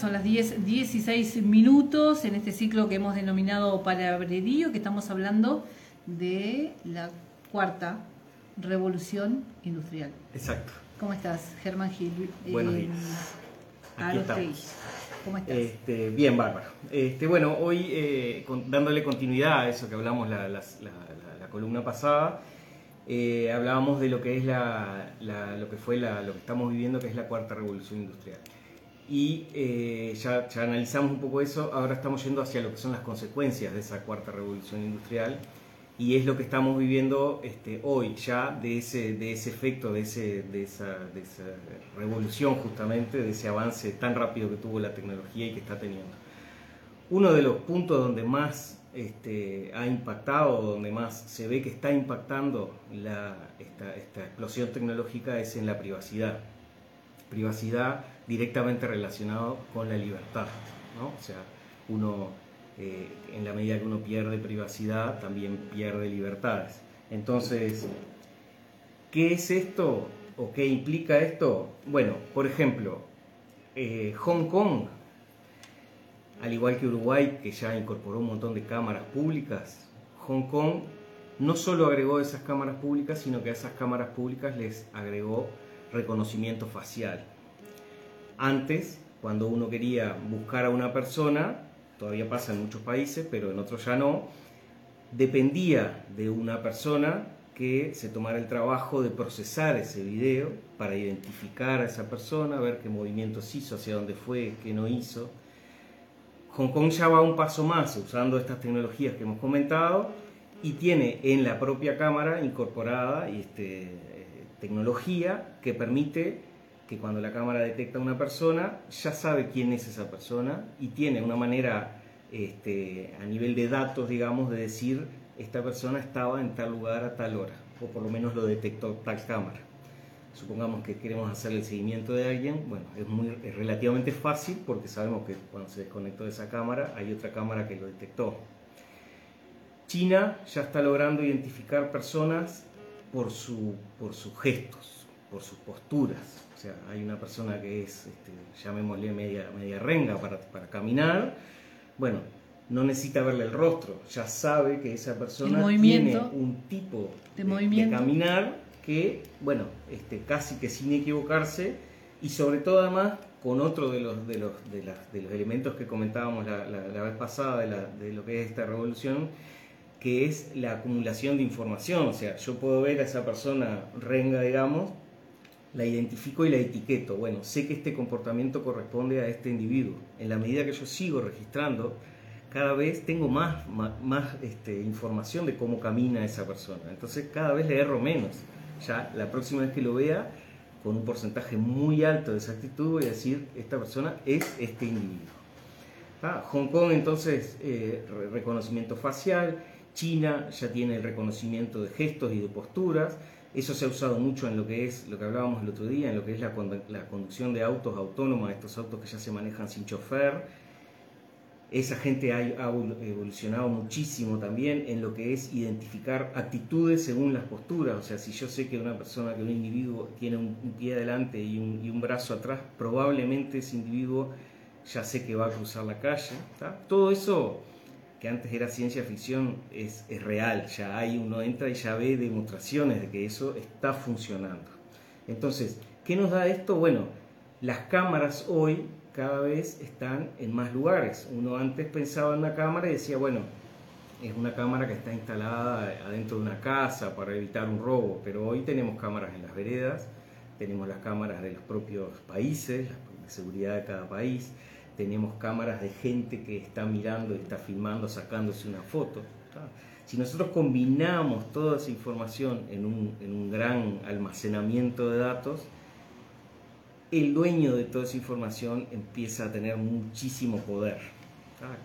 son las 10, 16 minutos en este ciclo que hemos denominado Palabrerío, que estamos hablando de la cuarta revolución industrial. Exacto. ¿Cómo estás, Germán Gil? Buenos Eh, días. Aquí estamos. ¿Cómo estás? Este, bien, bárbaro. Este, bueno, hoy eh, con- dándole continuidad a eso que hablamos la, las- la- la- la columna pasada, eh, hablábamos de lo que es la, la- lo que fue la- lo que estamos viviendo, que es la cuarta revolución industrial. Y eh, ya, ya analizamos un poco eso, ahora estamos yendo hacia lo que son las consecuencias de esa cuarta revolución industrial y es lo que estamos viviendo este, hoy ya de ese, de ese efecto, de, ese, de, esa, de esa revolución justamente, de ese avance tan rápido que tuvo la tecnología y que está teniendo. Uno de los puntos donde más este, ha impactado, donde más se ve que está impactando la, esta, esta explosión tecnológica es en la privacidad. Privacidad directamente relacionado con la libertad. ¿no? O sea, uno, eh, en la medida que uno pierde privacidad, también pierde libertades. Entonces, ¿qué es esto o qué implica esto? Bueno, por ejemplo, eh, Hong Kong al igual que Uruguay, que ya incorporó un montón de cámaras públicas, Hong Kong no solo agregó esas cámaras públicas, sino que a esas cámaras públicas les agregó reconocimiento facial. Antes, cuando uno quería buscar a una persona, todavía pasa en muchos países, pero en otros ya no, dependía de una persona que se tomara el trabajo de procesar ese video para identificar a esa persona, ver qué movimientos hizo, hacia dónde fue, qué no hizo. Hong Kong ya va un paso más usando estas tecnologías que hemos comentado y tiene en la propia cámara incorporada este, eh, tecnología que permite que cuando la cámara detecta a una persona ya sabe quién es esa persona y tiene una manera este, a nivel de datos, digamos, de decir esta persona estaba en tal lugar a tal hora o por lo menos lo detectó tal cámara supongamos que queremos hacer el seguimiento de alguien, bueno, es, muy, es relativamente fácil porque sabemos que cuando se desconectó de esa cámara hay otra cámara que lo detectó. China ya está logrando identificar personas por, su, por sus gestos, por sus posturas. O sea, hay una persona que es, este, llamémosle media, media renga para, para caminar. Bueno, no necesita verle el rostro, ya sabe que esa persona tiene un tipo de de, de caminar que, bueno, este, casi que sin equivocarse y sobre todo además con otro de los, de los, de las- de los elementos que comentábamos la, la- la vez pasada de, la- de lo que es esta revolución, que es la acumulación de información. O sea, yo puedo ver a esa persona renga, digamos, la identifico y la etiqueto. Bueno, sé que este comportamiento corresponde a este individuo. En la medida que yo sigo registrando, cada vez tengo más, más, este, información de cómo camina esa persona. Entonces cada vez le erro menos. Ya la próxima vez que lo vea, con un porcentaje muy alto de exactitud, voy a decir, esta persona es este individuo. Ah, Hong Kong entonces, eh, re- reconocimiento facial, China ya tiene el reconocimiento de gestos y de posturas, eso se ha usado mucho en lo que es, lo que hablábamos el otro día, en lo que es la, condu- la conducción de autos autónomos, estos autos que ya se manejan sin chofer, esa gente ha, evolucionado muchísimo también en lo que es identificar actitudes según las posturas. O sea, si yo sé que una persona, que un individuo tiene un, pie adelante y un, brazo atrás, probablemente ese individuo ya sé que va a cruzar la calle. Todo eso que antes era ciencia ficción es, es real. Ya hay, uno entra y ya ve demostraciones de que eso está funcionando. Entonces, ¿qué nos da esto? Bueno, las cámaras hoy cada vez están en más lugares. Uno antes pensaba en una cámara y decía, bueno, es una cámara que está instalada adentro de una casa para evitar un robo, pero hoy tenemos cámaras en las veredas, tenemos las cámaras de los propios países, la seguridad de cada país, tenemos cámaras de gente que está mirando está filmando, sacándose una foto. Si nosotros combinamos toda esa información en un, en un gran almacenamiento de datos, el dueño de toda esa información empieza a tener muchísimo poder,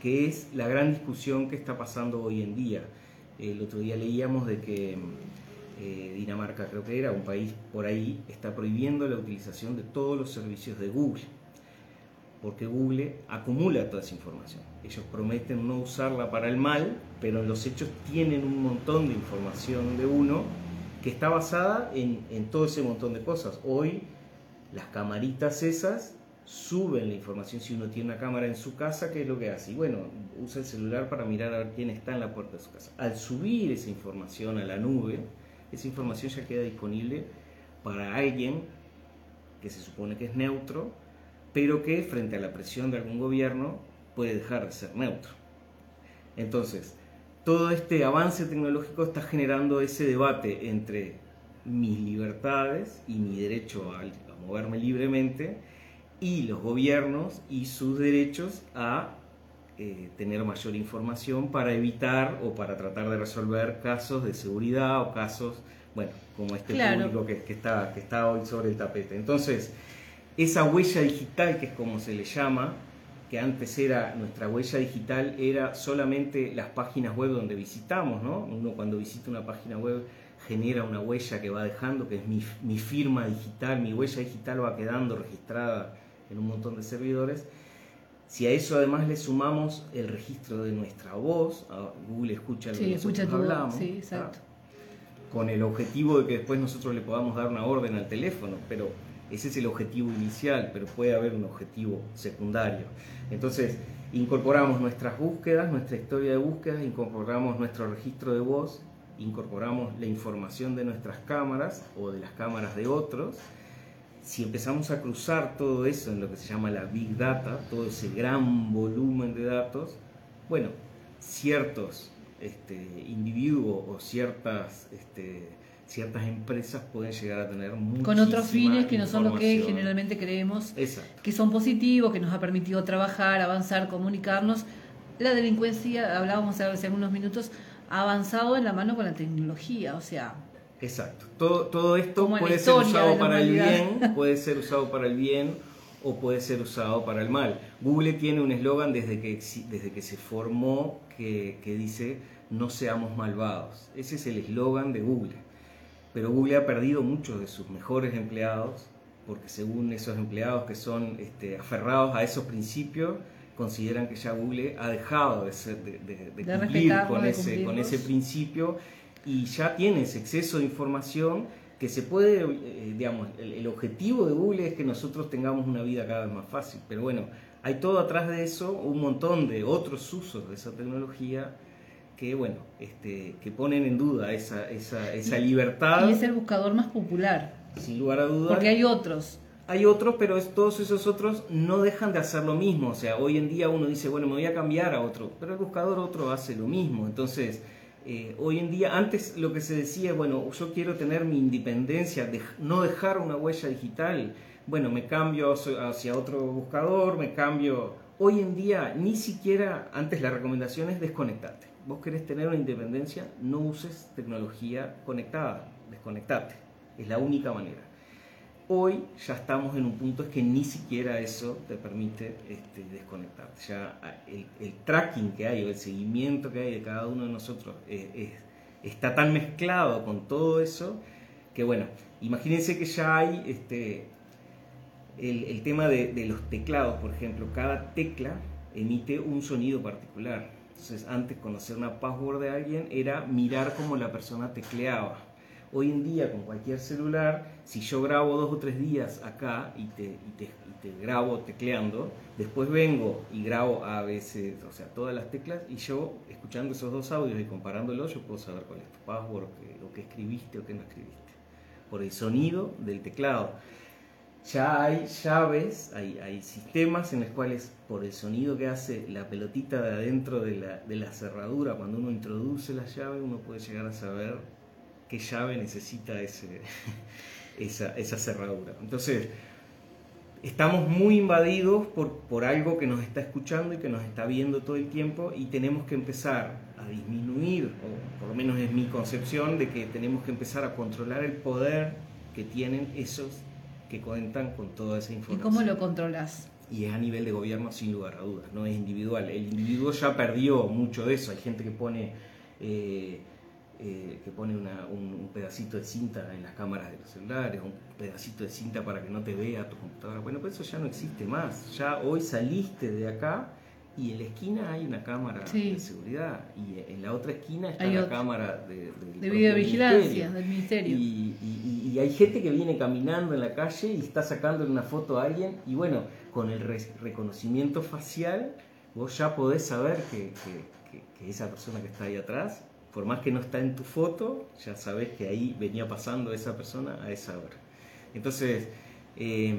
que es la gran discusión que está pasando hoy en día. El otro día leíamos de que eh, Dinamarca, creo que era, un país por ahí, está prohibiendo la utilización de todos los servicios de Google, porque Google acumula toda esa información. Ellos prometen no usarla para el mal, pero los hechos tienen un montón de información de uno que está basada en, en todo ese montón de cosas. Hoy las camaritas esas suben la información si uno tiene una cámara en su casa, ¿qué es lo que hace? Y bueno, usa el celular para mirar a ver quién está en la puerta de su casa. Al subir esa información a la nube, esa información ya queda disponible para alguien que se supone que es neutro, pero que frente a la presión de algún gobierno puede dejar de ser neutro. Entonces, todo este avance tecnológico está generando ese debate entre mis libertades y mi derecho a, moverme libremente y los gobiernos y sus derechos a eh, tener mayor información para evitar o para tratar de resolver casos de seguridad o casos, bueno, como este público que, está, que está hoy sobre el tapete. Entonces, esa huella digital, que es como se le llama, que antes era nuestra huella digital, era solamente las páginas web donde visitamos, ¿no? Uno cuando visita una página web genera una huella que va dejando, que es mi, firma digital, mi huella digital va quedando registrada en un montón de servidores. Si a eso además le sumamos el registro de nuestra voz, Google escucha lo que nosotros hablamos, con el objetivo de que después nosotros le podamos dar una orden al teléfono, pero ese es el objetivo inicial, pero puede haber un objetivo secundario. Entonces, incorporamos nuestras búsquedas, nuestra historia de búsquedas, incorporamos nuestro registro de voz, incorporamos la información de nuestras cámaras o de las cámaras de otros. Si empezamos a cruzar todo eso en lo que se llama la Big Data, todo ese gran volumen de datos, bueno, ciertos este, individuos o ciertas este, ciertas empresas pueden llegar a tener con otros fines que no son los que generalmente creemos que son positivos, que nos ha permitido trabajar, avanzar, comunicarnos. La delincuencia, hablábamos hace algunos minutos, ha avanzado en la mano con la tecnología, o sea. Exacto. Todo, todo esto puede ser usado para el bien, puede ser usado para el bien o puede ser usado para el mal. Google tiene un eslogan desde que, desde que se formó que, que dice no seamos malvados. Ese es el eslogan de Google pero Google ha perdido muchos de sus mejores empleados, porque según esos empleados que son este, aferrados a esos principios, consideran que ya Google ha dejado de, ser, de, cumplir con, ese, con ese principio y ya tiene ese exceso de información que se puede, eh, digamos, el, objetivo de Google es que nosotros tengamos una vida cada vez más fácil, pero bueno, hay todo atrás de eso, un montón de otros usos de esa tecnología que bueno, este, que ponen en duda esa, esa, esa libertad. Y es el buscador más popular. Sin lugar a dudas. Porque hay otros. Hay otros, pero todos esos otros no dejan de hacer lo mismo. O sea, hoy en día uno dice, bueno, me voy a cambiar a otro, pero el buscador otro hace lo mismo. Entonces, eh, hoy en día, antes lo que se decía, bueno, yo quiero tener mi independencia, de no dejar una huella digital. Bueno, me cambio hacia otro buscador, me cambio. Hoy en día, ni siquiera, antes la recomendación es desconectarte vos querés tener una independencia, no uses tecnología conectada, desconectate. Es la única manera. Hoy ya estamos en un punto es que ni siquiera eso te permite este, desconectarte. Ya ah, el, tracking que hay o el seguimiento que hay de cada uno de nosotros está tan mezclado con todo eso que bueno, imagínense que ya hay este, el, tema de, de los teclados, por ejemplo, cada tecla emite un sonido particular. Entonces, antes conocer una password de alguien era mirar cómo la persona tecleaba. Hoy en día, con cualquier celular, si yo grabo dos o tres días acá y te, grabo tecleando, después vengo y grabo a veces, o sea, todas las teclas, y yo, escuchando esos dos audios y comparándolos, yo puedo saber cuál es tu password, o qué escribiste o qué no escribiste. Por el sonido del teclado ya hay llaves, hay, sistemas en los cuales por el sonido que hace la pelotita de adentro de la, de la, cerradura, cuando uno introduce la llave, uno puede llegar a saber qué llave necesita ese, esa, esa cerradura. Entonces, estamos muy invadidos por, por algo que nos está escuchando y que nos está viendo todo el tiempo y tenemos que empezar a disminuir, o por lo menos es mi concepción, de que tenemos que empezar a controlar el poder que tienen esos que cuentan con toda esa información. ¿Y cómo lo controlas? Y es a nivel de gobierno sin lugar a dudas, no es individual. El individuo ya perdió mucho de eso. Hay gente que pone, eh, eh, que pone un, pedacito de cinta en las cámaras de los celulares, un pedacito de cinta para que no te vea tu computadora. Bueno, pues eso ya no existe más. Ya hoy saliste de acá y en la esquina hay una cámara de seguridad y en la otra esquina está la cámara de, de, videovigilancia del ministerio. Y, hay gente que viene caminando en la calle y está sacando una foto a alguien y bueno, con el reconocimiento facial vos ya podés saber que, que, esa persona que está ahí atrás, por más que no está en tu foto, ya sabés que ahí venía pasando esa persona a esa hora. Entonces, eh,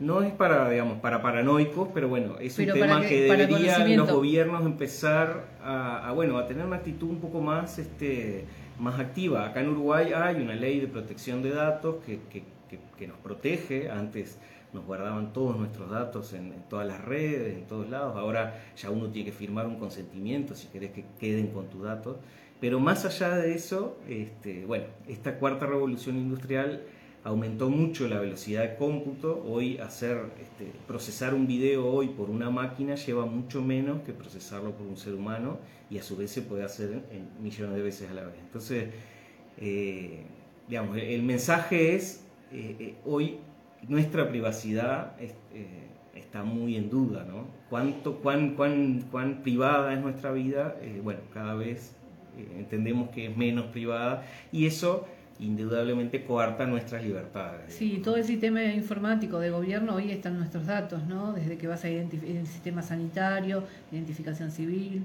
no es para, digamos, para paranoicos, pero bueno, es un tema que, deberían los gobiernos empezar a, bueno, a tener una actitud un poco más, este, más activa. Acá en Uruguay hay una ley de protección de datos que, que, nos protege. Antes nos guardaban todos nuestros datos en, todas las redes, en todos lados. Ahora ya uno tiene que firmar un consentimiento si querés que queden con tus datos. Pero más allá de eso, este, bueno, esta cuarta revolución industrial aumentó mucho la velocidad de cómputo. Hoy hacer, este, procesar un video hoy por una máquina lleva mucho menos que procesarlo por un ser humano y a su vez se puede hacer en, millones de veces a la vez. Entonces, eh, digamos, el, mensaje es, eh, eh, hoy nuestra privacidad está muy en duda, ¿no? ¿Cuánto, cuán, cuán, cuán privada es nuestra vida? bueno, cada vez entendemos que es menos privada y eso indudablemente coarta nuestras libertades. Sí, todo el sistema informático de gobierno hoy están nuestros datos, ¿no? Desde que vas a identificar el sistema sanitario, identificación civil,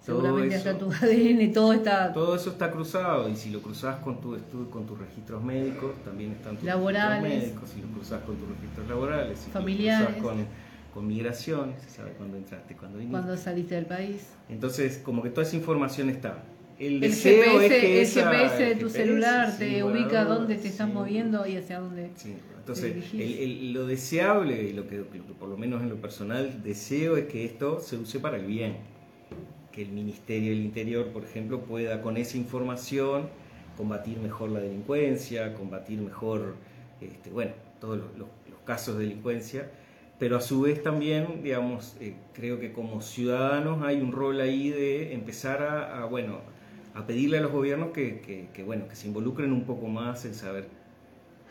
seguramente hasta tu ADN, todo está... Todo eso está cruzado y si lo cruzas con, tu, con tus registros médicos, también están tus laborales, registros médicos, si lo cruzas con tus registros laborales, si familiares. Lo con, con migración, se sabe cuándo entraste, cuándo viniste. Cuando saliste del país. Entonces, como que toda esa información está el deseo GPS, es que el GPS de tu celular te ubica dónde te estás moviendo y hacia dónde. Sí. Entonces, lo deseable, y lo que, por lo menos en lo personal deseo es que esto se use para el bien. Que el Ministerio del Interior, por ejemplo, pueda con esa información combatir mejor la delincuencia, combatir mejor, este, bueno, todos los, casos de delincuencia pero a su vez también, digamos, eh, creo que como ciudadanos hay un rol ahí de empezar a, a bueno, a pedirle a los gobiernos que, que, bueno, que se involucren un poco más en saber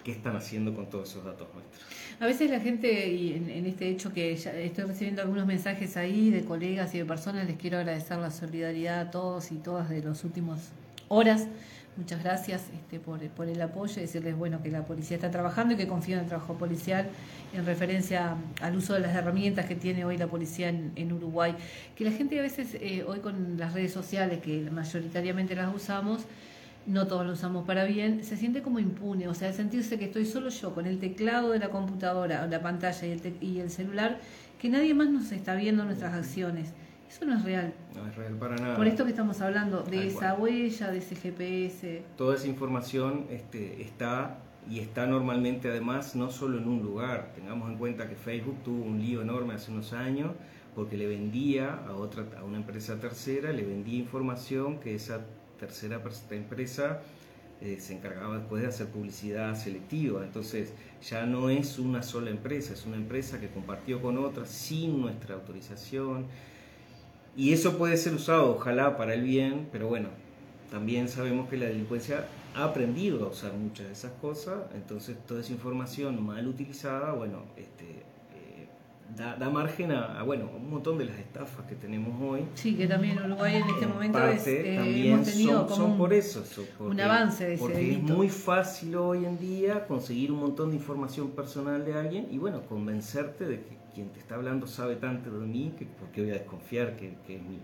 qué están haciendo con todos esos datos nuestros. A veces la gente, y en, este hecho que ya estoy recibiendo algunos mensajes ahí de colegas y de personas, les quiero agradecer la solidaridad a todos y todas de los últimos horas Muchas gracias este, por, por, el apoyo y decirles bueno que la policía está trabajando y que confío en el trabajo policial en referencia al uso de las herramientas que tiene hoy la policía en, Uruguay. Que la gente a veces eh, hoy con las redes sociales, que mayoritariamente las usamos, no todos lo usamos para bien, se siente como impune, o sea, sentirse que estoy solo yo con el teclado de la computadora, la pantalla y el, y el celular, que nadie más nos está viendo nuestras acciones. Eso no es real. No es real para nada. Por esto que estamos hablando, de esa huella, de ese GPS. Toda esa información este, está y está normalmente además no solo en un lugar. Tengamos en cuenta que Facebook tuvo un lío enorme hace unos años porque le vendía a otra a una empresa tercera, le vendía información que esa tercera empresa eh, se encargaba después de hacer publicidad selectiva. Entonces ya no es una sola empresa, es una empresa que compartió con otra sin nuestra autorización y eso puede ser usado, ojalá, para el bien, pero bueno, también sabemos que la delincuencia ha aprendido a usar muchas de esas cosas, entonces toda esa información mal utilizada, bueno, este, eh, da, margen a, bueno, un montón de las estafas que tenemos hoy. Sí, que también Uruguay en este momento es, eh, hemos tenido son, como por eso, un avance de ese Porque es muy fácil hoy en día conseguir un montón de información personal de alguien y bueno, convencerte de que quien te está hablando sabe tanto de mí, que ¿por qué voy a desconfiar que, es, mi,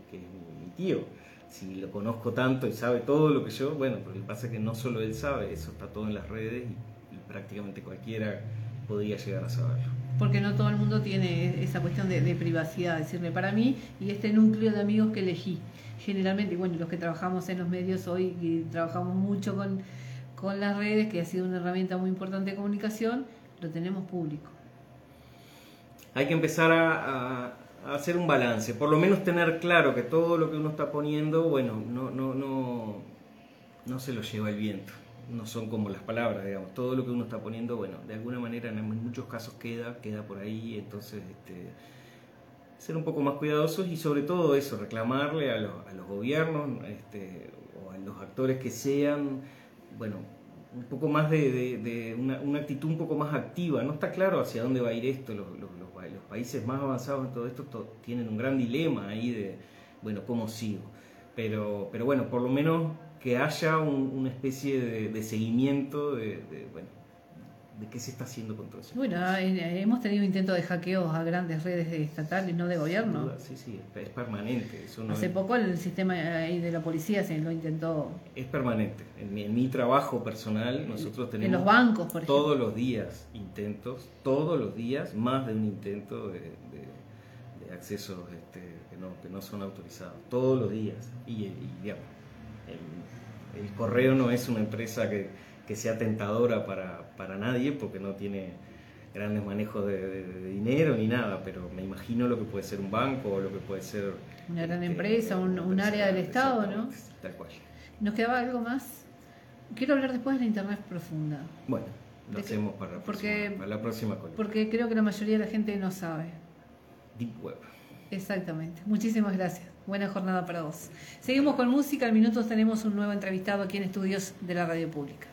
tío? Si lo conozco tanto y sabe todo lo que yo, bueno, pero que pasa es que no solo él sabe, eso está todo en las redes y, prácticamente cualquiera podría llegar a saberlo. Porque no todo el mundo tiene esa cuestión de, privacidad, decirle para mí y este núcleo de amigos que elegí. Generalmente, bueno, los que trabajamos en los medios hoy y trabajamos mucho con, con las redes, que ha sido una herramienta muy importante de comunicación, lo tenemos público hay que empezar a, hacer un balance, por lo menos tener claro que todo lo que uno está poniendo, bueno, no, no, no, no se lo lleva el viento, no son como las palabras, digamos, todo lo que uno está poniendo, bueno, de alguna manera en muchos casos queda, queda por ahí, entonces este, ser un poco más cuidadosos y sobre todo eso, reclamarle a los, a los gobiernos este, o a los actores que sean, bueno, un poco más de, una, actitud un poco más activa. No está claro hacia dónde va a ir esto. Los, los, países más avanzados en todo esto tienen un gran dilema ahí de, bueno, ¿cómo sigo? Pero, pero bueno, por lo menos que haya una especie de, seguimiento de, bueno, de qué se está haciendo con todo eso. Bueno, eh, hemos tenido intentos de hackeos a grandes redes estatales, no de gobierno. Sí, sí, es permanente. Hace poco el sistema de la policía se lo intentó. Es permanente. En mi, trabajo personal, nosotros tenemos. En los bancos, por ejemplo. Todos los días intentos, todos los días, más de un intento de, accesos este, que, no, que no son autorizados. Todos los días. Y, digamos, el correo no es una empresa que que sea tentadora para, para nadie porque no tiene grandes manejos de, dinero ni nada, pero me imagino lo que puede ser un banco o lo que puede ser... Una gran este, empresa, un, área del Estado, ¿no? Tal cual. ¿Nos quedaba algo más? Quiero hablar después de la Internet profunda. Bueno, lo hacemos para la, porque, próxima, la próxima Porque creo que la mayoría de la gente no sabe. Deep Web. Exactamente. Muchísimas gracias. Buena jornada para vos. Seguimos con música. Al minuto tenemos un nuevo entrevistado aquí en Estudios de la Radio Pública.